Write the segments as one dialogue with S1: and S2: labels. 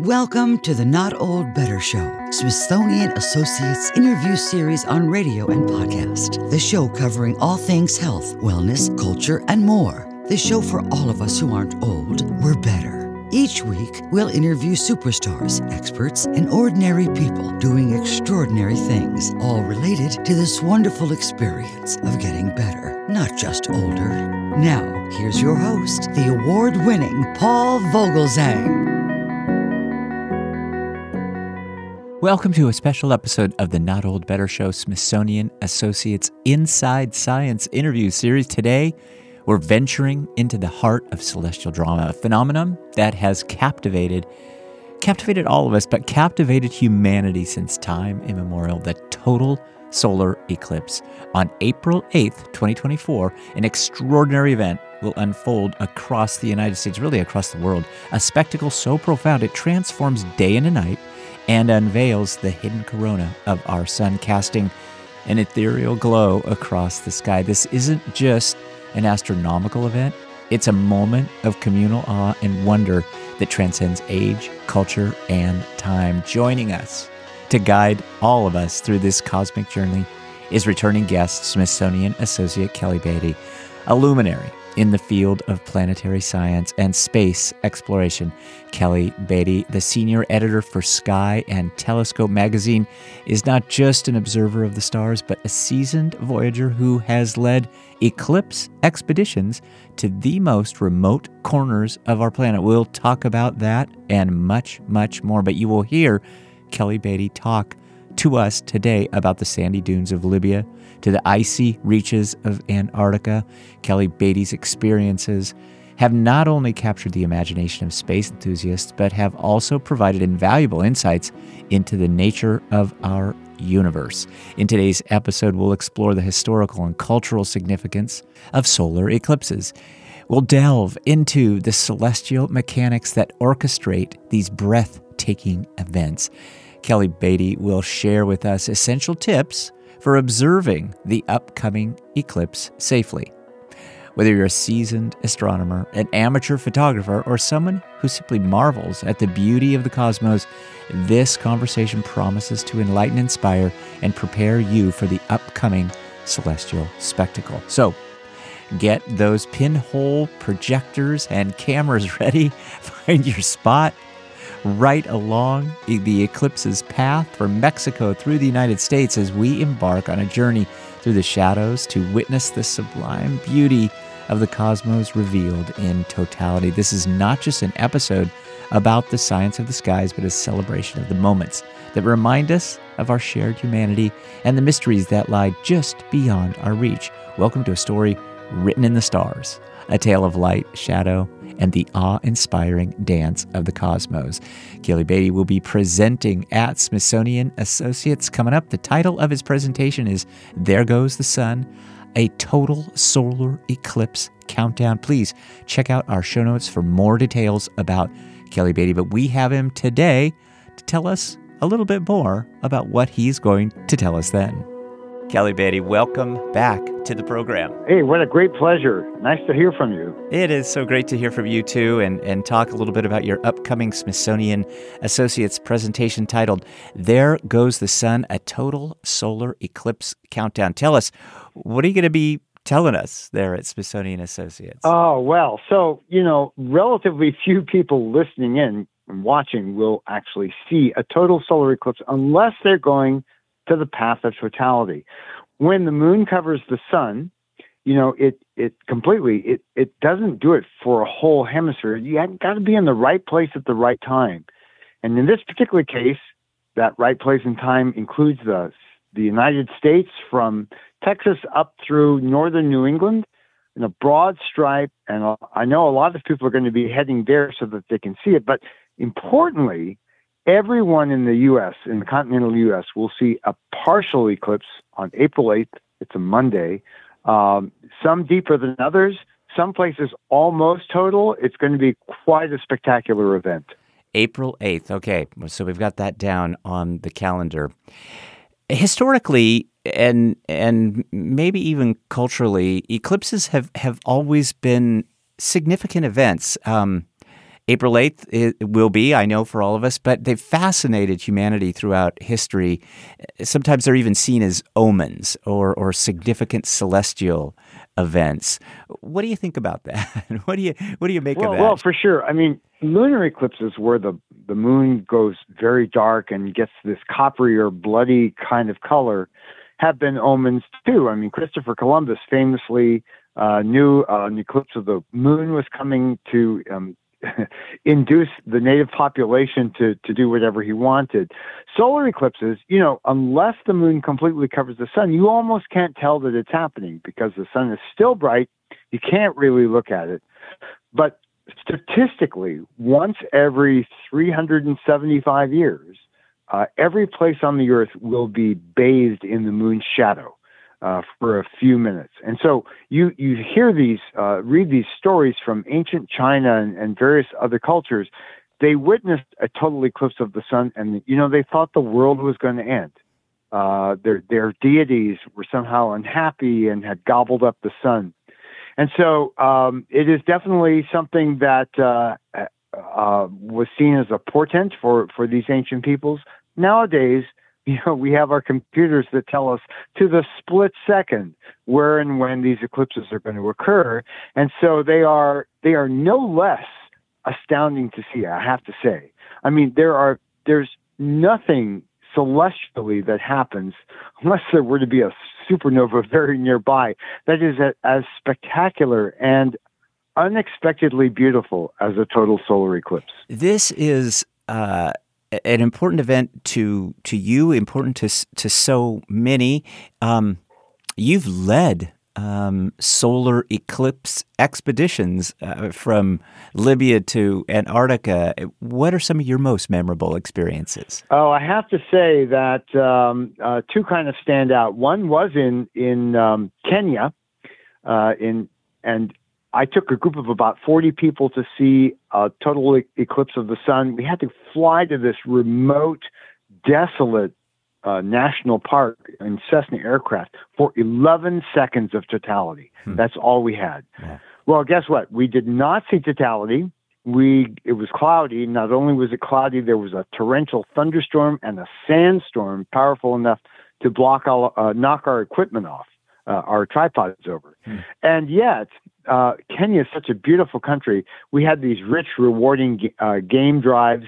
S1: Welcome to the Not Old Better Show, Smithsonian Associates interview series on radio and podcast. The show covering all things health, wellness, culture, and more. The show for all of us who aren't old, we're better. Each week, we'll interview superstars, experts, and ordinary people doing extraordinary things, all related to this wonderful experience of getting better, not just older. Now, here's your host, the award winning Paul Vogelzang.
S2: Welcome to a special episode of the Not Old Better Show Smithsonian Associates Inside Science interview series. Today, we're venturing into the heart of celestial drama, a phenomenon that has captivated captivated all of us, but captivated humanity since time immemorial, the total solar eclipse. On April 8th, 2024, an extraordinary event will unfold across the United States, really across the world. A spectacle so profound it transforms day into night and unveils the hidden corona of our sun, casting an ethereal glow across the sky. This isn't just an astronomical event, it's a moment of communal awe and wonder that transcends age, culture, and time. Joining us to guide all of us through this cosmic journey is returning guest Smithsonian Associate Kelly Beatty, a luminary in the field of planetary science and space exploration. Kelly Beatty, the senior editor for Sky and Telescope magazine, is not just an observer of the stars, but a seasoned voyager who has led eclipse expeditions to the most remote corners of our planet. We'll talk about that and much, much more, but you will hear Kelly Beatty talk to us today about the sandy dunes of Libya, to the icy reaches of Antarctica. Kelly Beatty's experiences have not only captured the imagination of space enthusiasts, but have also provided invaluable insights into the nature of our universe. In today's episode, we'll explore the historical and cultural significance of solar eclipses. We'll delve into the celestial mechanics that orchestrate these breathtaking events. Kelly Beatty will share with us essential tips for observing the upcoming eclipse safely. Whether you're a seasoned astronomer, an amateur photographer, or someone who simply marvels at the beauty of the cosmos, this conversation promises to enlighten, inspire, and prepare you for the upcoming celestial spectacle. So, get those pinhole projectors and cameras ready, find your spot, right along the eclipse's path from Mexico through the United States as we embark on a journey through the shadows to witness the sublime beauty of the cosmos revealed in totality. This is not just an episode about the science of the skies, but a celebration of the moments that remind us of our shared humanity and the mysteries that lie just beyond our reach. Welcome to a story written in the stars, a tale of light, shadow, and the awe inspiring dance of the cosmos. Kelly Beatty will be presenting at Smithsonian Associates coming up. The title of his presentation is There Goes the Sun a total solar eclipse countdown. Please check out our show notes for more details about Kelly Beatty. But we have him today to tell us a little bit more about what he's going to tell us then. Kelly Beatty, welcome back to the program.
S3: Hey, what a great pleasure. Nice to hear from you.
S2: It is so great to hear from you too and, and talk a little bit about your upcoming Smithsonian Associates presentation titled There Goes the Sun, a Total Solar Eclipse Countdown. Tell us, what are you going to be telling us there at Smithsonian Associates?
S3: Oh, well, so, you know, relatively few people listening in and watching will actually see a total solar eclipse unless they're going to the path of totality. When the moon covers the sun, you know, it it completely it it doesn't do it for a whole hemisphere. You have got to be in the right place at the right time. And in this particular case, that right place and time includes the the United States from Texas up through northern New England in a broad stripe. And uh, I know a lot of people are going to be heading there so that they can see it. But importantly, everyone in the U.S., in the continental U.S., will see a partial eclipse on April 8th. It's a Monday. Um, some deeper than others. Some places almost total. It's going to be quite a spectacular event.
S2: April 8th. Okay, so we've got that down on the calendar. Historically, and and maybe even culturally, eclipses have, have always been significant events. Um, April 8th it will be, I know, for all of us, but they've fascinated humanity throughout history. Sometimes they're even seen as omens or, or significant celestial events. What do you think about that? what do you what do you make
S3: well,
S2: of that?
S3: Well, for sure. I mean, lunar eclipses where the the moon goes very dark and gets this coppery or bloody kind of color have been omens too. I mean, Christopher Columbus famously uh, knew uh, an eclipse of the moon was coming to um, induce the native population to, to do whatever he wanted. Solar eclipses, you know, unless the moon completely covers the sun, you almost can't tell that it's happening because the sun is still bright. You can't really look at it. But statistically, once every 375 years, uh, every place on the earth will be bathed in the moon's shadow uh, for a few minutes. And so you you hear these, uh, read these stories from ancient China and, and, various other cultures. They witnessed a total eclipse of the sun, and you know they thought the world was going to end. Uh, their their deities were somehow unhappy and had gobbled up the sun. And so um, it is definitely something that uh, uh, was seen as a portent for, for these ancient peoples. Nowadays, you know, we have our computers that tell us to the split second where and when these eclipses are going to occur, and so they are they are no less astounding to see. I have to say. I mean, there are there's nothing celestially that happens unless there were to be a supernova very nearby that is as spectacular and unexpectedly beautiful as a total solar eclipse.
S2: This is uh, an important event to to you, important to to so many. Um, you've led um, solar eclipse expeditions uh, from Libya to Antarctica. What are some of your most memorable experiences?
S3: Oh, I have to say that um, uh, two kind of stand out. One was in in um, Kenya, uh, in and I took a group of about 40 people to see a total e- eclipse of the sun. We had to fly to this remote, desolate uh, national park in Cessna aircraft for 11 seconds of totality. Hmm. That's all we had. Yeah. Well, guess what? We did not see totality. We it was cloudy. Not only was it cloudy, there was a torrential thunderstorm and a sandstorm powerful enough to block all, uh, knock our equipment off, uh, our tripods over. Hmm. And yet, uh, Kenya is such a beautiful country. We had these rich, rewarding uh, game drives,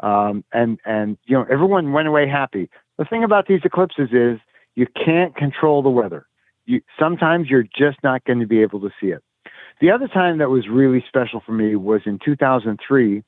S3: um, and and you know everyone went away happy. The thing about these eclipses is you can't control the weather. You sometimes you're just not going to be able to see it. The other time that was really special for me was in 2003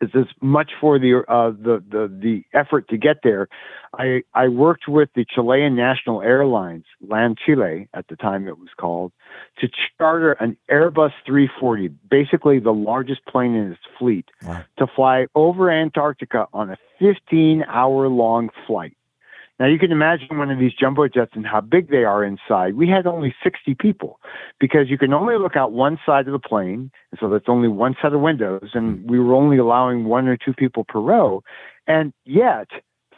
S3: is as much for the uh, the the the effort to get there. I I worked with the Chilean National Airlines, LAN Chile at the time it was called, to charter an Airbus 340, basically the largest plane in its fleet, wow. to fly over Antarctica on a 15 hour long flight. Now you can imagine one of these jumbo jets and how big they are inside. We had only 60 people because you can only look out one side of the plane, and so that's only one set of windows, and hmm. we were only allowing one or two people per row. And yet,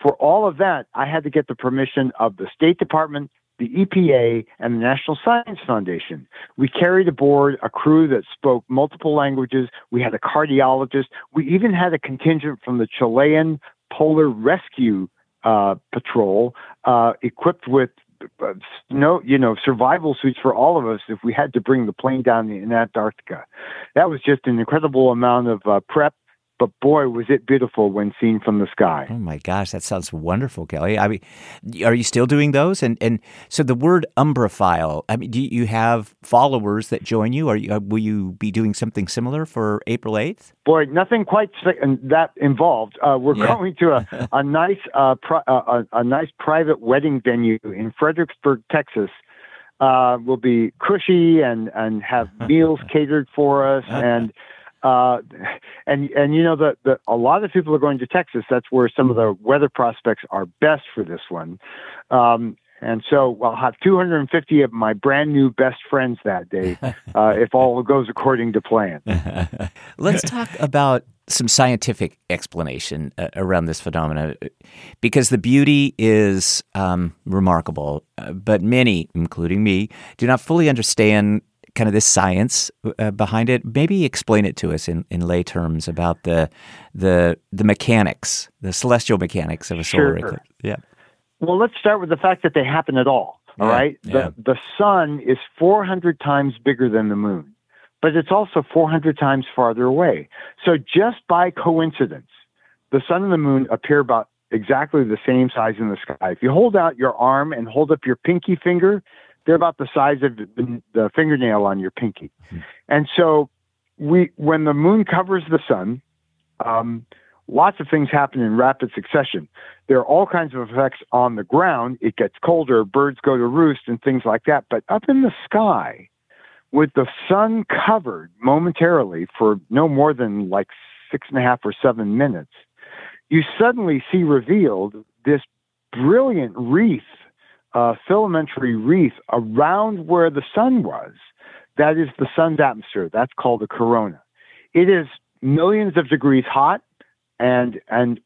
S3: for all of that, I had to get the permission of the State Department, the EPA, and the National Science Foundation. We carried aboard a crew that spoke multiple languages. We had a cardiologist. We even had a contingent from the Chilean Polar Rescue uh, patrol uh, equipped with uh, no, you know, survival suits for all of us if we had to bring the plane down in Antarctica. That was just an incredible amount of uh, prep but boy, was it beautiful when seen from the sky.
S2: Oh my gosh, that sounds wonderful, Kelly. I mean, are you still doing those? And and so the word umbraphile. I mean, do you have followers that join you? Are you uh, will you be doing something similar for April eighth?
S3: Boy, nothing quite that involved. Uh, we're yeah. going to a a nice uh, pri- uh, a, a nice private wedding venue in Fredericksburg, Texas. Uh, will be cushy and and have meals catered for us and uh, and and you know that a lot of people are going to Texas. That's where some of the weather prospects are best for this one. Um, and so I'll have 250 of my brand new best friends that day, uh, if all goes according to plan.
S2: Let's talk about some scientific explanation uh, around this phenomenon because the beauty is um, remarkable, uh, but many, including me, do not fully understand kind of this science uh, behind it. Maybe explain it to us in, in lay terms about the the the mechanics, the celestial mechanics of a solar eclipse. Yeah.
S3: Well, let's start with the fact that they happen at all. All
S2: Yeah,
S3: right,
S2: yeah.
S3: The the sun is 400 times bigger than the moon, but it's also 400 times farther away. So just by coincidence, the sun and the moon appear about exactly the same size in the sky. If you hold out your arm and hold up your pinky finger, they're about the size of the, the fingernail on your pinky. And so we when the moon covers the sun, um, lots of things happen in rapid succession there are all kinds of effects on the ground. It gets colder, birds go to roost, and things like that. But up in the sky, with the sun covered momentarily for no more than like six and a half or seven minutes, you suddenly see revealed this brilliant wreath, uh, filamentary wreath around where the sun was. That is the sun's atmosphere. That's called the corona. It is millions of degrees hot and and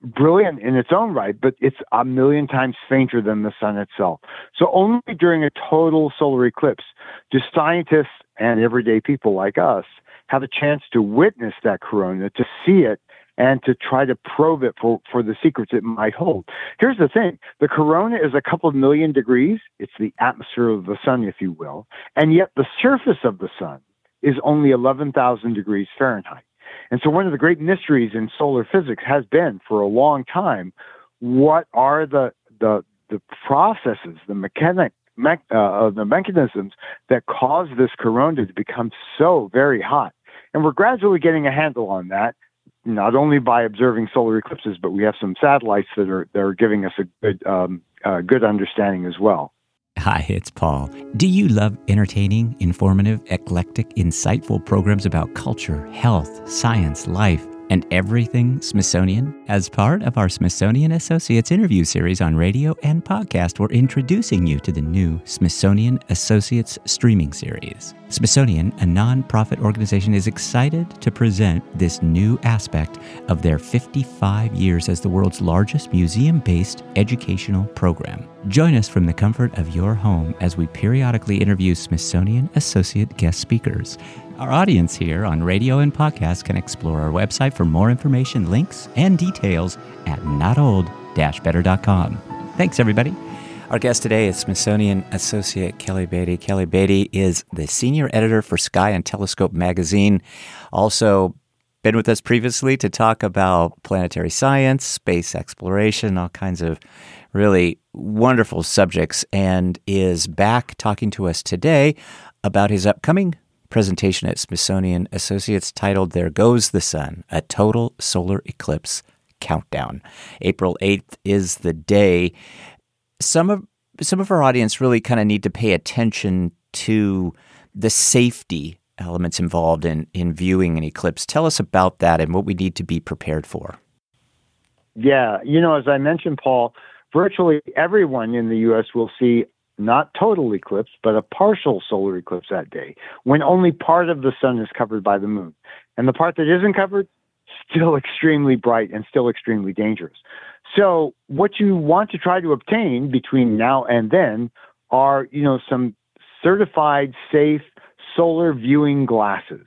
S3: brilliant in its own right, but it's a million times fainter than the sun itself. So only during a total solar eclipse do scientists and everyday people like us have a chance to witness that corona, to see it, and to try to probe it for, for the secrets it might hold. Here's the thing the corona is a couple of million degrees. It's the atmosphere of the sun, if you will. And yet the surface of the sun is only 11,000 degrees Fahrenheit. And so one of the great mysteries in solar physics has been for a long time, what are the the the processes, the mechanic mech, uh, the mechanisms that cause this corona to become so very hot? And we're gradually getting a handle on that, not only by observing solar eclipses, but we have some satellites that are that are giving us a good um, uh, good understanding as well.
S2: Hi, it's Paul. Do you love entertaining, informative, eclectic, insightful programs about culture, health, science, life, and everything Smithsonian? As part of our Smithsonian Associates interview series on radio and podcast, we're introducing you to the new Smithsonian Associates streaming series. Smithsonian, a nonprofit organization, is excited to present this new aspect of their 55 years as the world's largest museum based educational program. Join us from the comfort of your home as we periodically interview Smithsonian Associate guest speakers. Our audience here on radio and podcast can explore our website for more information, links, and details at notold-better.com. Thanks, everybody. Our guest today is Smithsonian Associate Kelly Beatty. Kelly Beatty is the senior editor for Sky and Telescope magazine. Also, been with us previously to talk about planetary science, space exploration, all kinds of really wonderful subjects, and is back talking to us today about his upcoming presentation at Smithsonian Associates titled There Goes the Sun, a Total Solar Eclipse Countdown. April 8th is the day. Some of some of our audience really kind of need to pay attention to the safety elements involved in in viewing an eclipse. Tell us about that and what we need to be prepared for.
S3: Yeah, you know, as I mentioned, Paul, virtually everyone in the U.S. will see not total eclipse, but a partial solar eclipse that day, when only part of the sun is covered by the moon. And the part that isn't covered, still extremely bright and still extremely dangerous. So, what you want to try to obtain between now and then are, you know, some certified safe solar viewing glasses.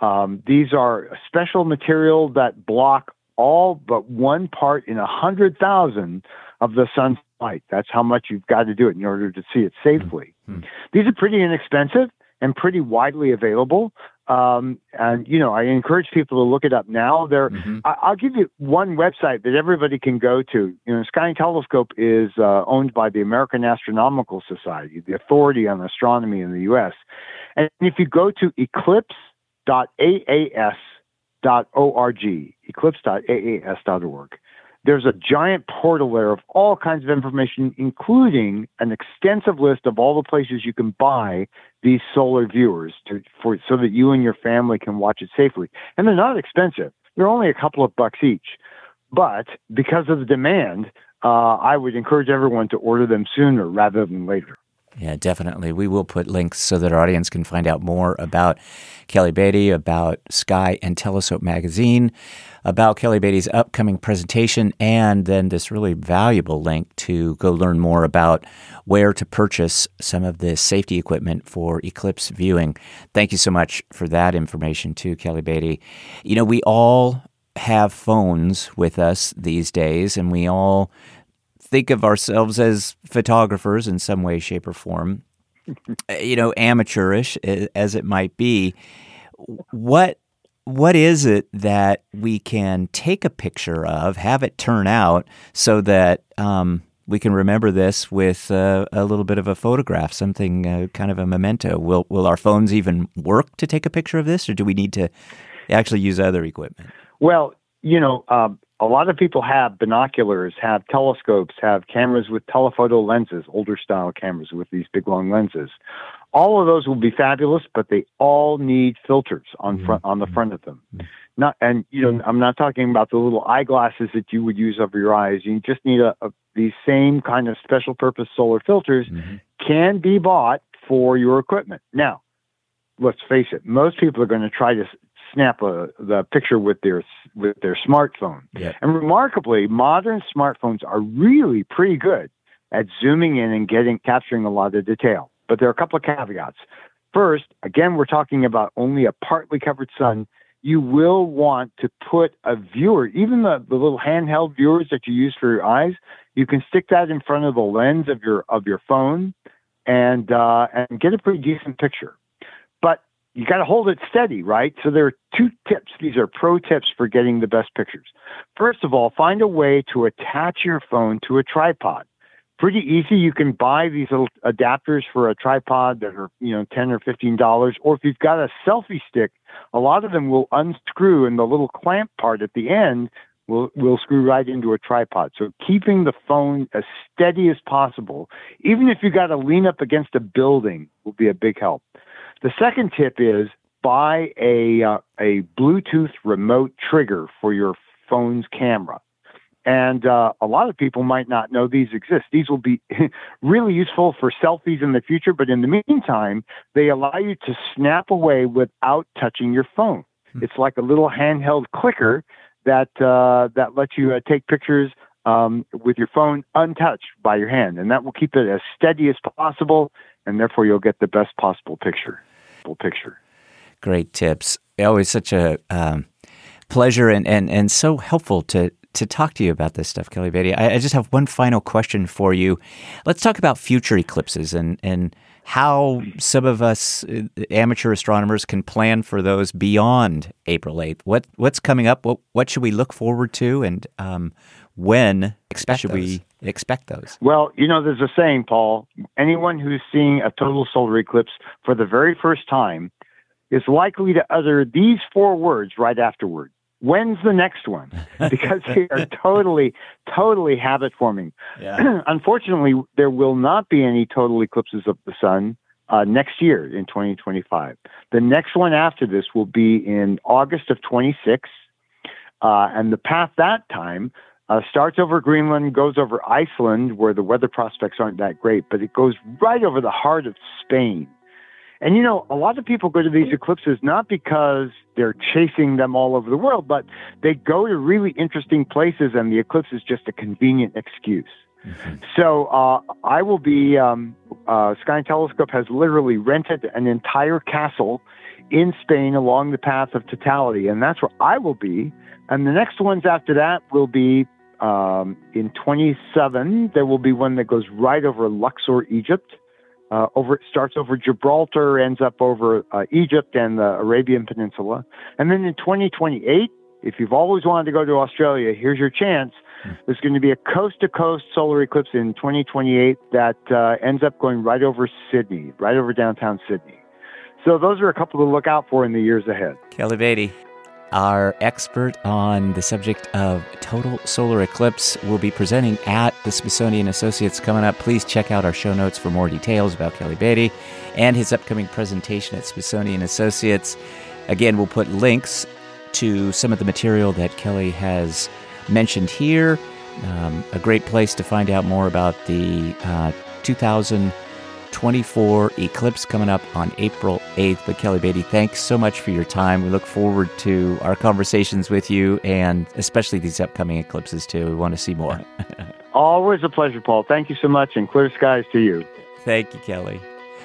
S3: Um, these are a special material that block all but one part in a hundred thousand of the sun's light. That's how much you've got to do it in order to see it safely. These are pretty inexpensive and pretty widely available. Um, and you know, I encourage people to look it up now. There, I, I'll give you one website that everybody can go to. You know, Sky and Telescope is uh, owned by the American Astronomical Society, the authority on astronomy in the U.S. And if you go to eclipse.aas.org, eclipse.aas.org, there's a giant portal there of all kinds of information, including an extensive list of all the places you can buy these solar viewers to, for, so that you and your family can watch it safely. And they're not expensive. They're only a couple of bucks each. But because of the demand, uh, I would encourage everyone to order them sooner rather than later.
S2: Yeah, definitely. We will put links so that our audience can find out more about Kelly Beatty, about Sky and Telescope magazine, about Kelly Beatty's upcoming presentation, and then this really valuable link to go learn more about where to purchase some of the safety equipment for eclipse viewing. Thank you so much for that information, too, Kelly Beatty. You know, we all have phones with us these days, and we all think of ourselves as photographers in some way, shape, or form, you know, amateurish as it might be. What what is it that we can take a picture of, have it turn out so that um, we can remember this with uh, a little bit of a photograph, something uh, kind of a memento? Will will our phones even work to take a picture of this, or do we need to actually use other equipment?
S3: Well, you know, um, a lot of people have binoculars, have telescopes, have cameras with telephoto lenses, older style cameras with these big long lenses. All of those will be fabulous, but they all need filters on front on the front of them. Not and you know I'm not talking about the little eyeglasses that you would use over your eyes. You just need a, a these same kind of special purpose solar filters mm-hmm. can be bought for your equipment. Now, let's face it, most people are going to try to snap a, the picture with their with their smartphone. And remarkably, modern smartphones are really pretty good at zooming in and getting capturing a lot of detail. But there are a couple of caveats. First, again, we're talking about only a partly covered sun. You will want to put a viewer, even the, the little handheld viewers that you use for your eyes, you can stick that in front of the lens of your of your phone and uh, and get a pretty decent picture you got to hold it steady, right? So there are two tips. These are pro tips for getting the best pictures. First of all, find a way to attach your phone to a tripod. Pretty easy. You can buy these little adapters for a tripod that are, you know, 10 or $15. Or if you've got a selfie stick, a lot of them will unscrew and the little clamp part at the end will will screw right into a tripod. So keeping the phone as steady as possible, even if you got to lean up against a building, will be a big help. The second tip is buy a uh, a Bluetooth remote trigger for your phone's camera. And uh, a lot of people might not know these exist. These will be really useful for selfies in the future, but in the meantime, they allow you to snap away without touching your phone. Hmm. It's like a little handheld clicker that uh, that lets you uh, take pictures um, with your phone untouched by your hand, and that will keep it as steady as possible, and therefore you'll get the best possible picture picture.
S2: Great tips. Always such a um, pleasure and, and, and so helpful to to talk to you about this stuff, Kelly Beatty. I, I, just have one final question for you. Let's talk about future eclipses and, and how some of us uh, amateur astronomers can plan for those beyond April 8th. What what's coming up? What what should we look forward to and um, when expect should those. we expect those?
S3: Well, you know, there's a saying, Paul. Anyone who's seeing a total solar eclipse for the very first time is likely to utter these four words right afterward. When's the next one? Because they are totally, totally habit forming. Yeah. Unfortunately, there will not be any total eclipses of the sun uh, next year in 2025. The next one after this will be in August of 26. Uh, and the path that time uh, starts over Greenland, goes over Iceland, where the weather prospects aren't that great, but it goes right over the heart of Spain. And you know, a lot of people go to these eclipses not because they're chasing them all over the world, but they go to really interesting places, and the eclipse is just a convenient excuse. Mm-hmm. So uh, I will be. Um, uh, Sky and Telescope has literally rented an entire castle in Spain along the path of totality, and that's where I will be. And the next ones after that will be um, in 27, there will be one that goes right over Luxor, Egypt. Uh, over it starts over Gibraltar, ends up over uh, Egypt and the Arabian Peninsula, and then in 2028, if you've always wanted to go to Australia, here's your chance. There's going to be a coast to coast solar eclipse in 2028 that uh, ends up going right over Sydney, right over downtown Sydney. So those are a couple to look out for in the years ahead.
S2: Kelly Beatty, our expert on the subject of total solar eclipse will be presenting at the Smithsonian Associates coming up. Please check out our show notes for more details about Kelly Beatty and his upcoming presentation at Smithsonian Associates. Again, we'll put links to some of the material that Kelly has mentioned here. Um, a great place to find out more about the uh, 2000 24 eclipse coming up on April 8th. But Kelly Beatty, thanks so much for your time. We look forward to our conversations with you and especially these upcoming eclipses too. We want to see more.
S3: Always a pleasure, Paul. Thank you so much and clear skies to you.
S2: Thank you, Kelly.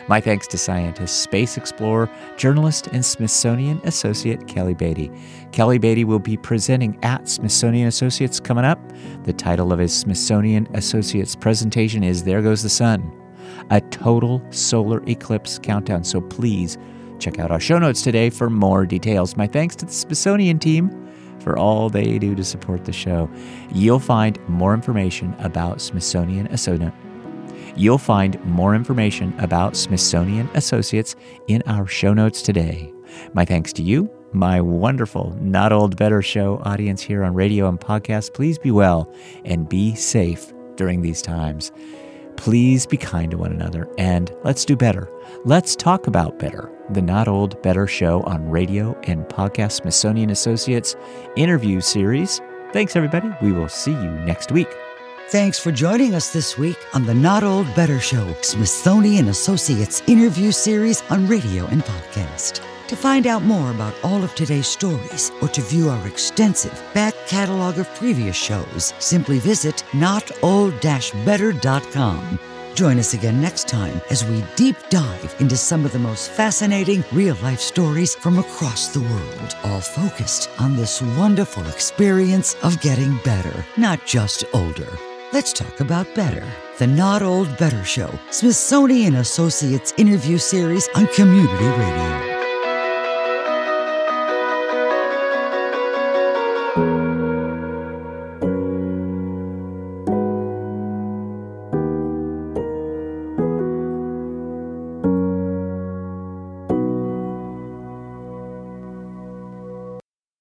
S2: My thanks to scientist, space explorer, journalist, and Smithsonian Associate Kelly Beatty. Kelly Beatty will be presenting at Smithsonian Associates coming up. The title of his Smithsonian Associates presentation is There Goes the Sun, a total solar eclipse countdown. So please check out our show notes today for more details. My thanks to the Smithsonian team for all they do to support the show. You'll find more information about Smithsonian Associates You'll find more information about Smithsonian Associates in our show notes today. My thanks to you, my wonderful Not Old Better Show audience here on radio and podcast. Please be well and be safe during these times. Please be kind to one another and let's do better. Let's talk about better. The Not Old Better Show on radio and podcast Smithsonian Associates interview series. Thanks, everybody. We will see you next week.
S1: Thanks for joining us this week on the Not Old Better Show, Smithsonian Associates interview series on radio and podcast. To find out more about all of today's stories or to view our extensive back catalog of previous shows, simply visit notold-better.com. Join us again next time as we deep dive into some of the most fascinating real life stories from across the world, all focused on this wonderful experience of getting better, not just older. Let's talk about better. The Not Old Better Show, Smithsonian Associates interview series on community radio.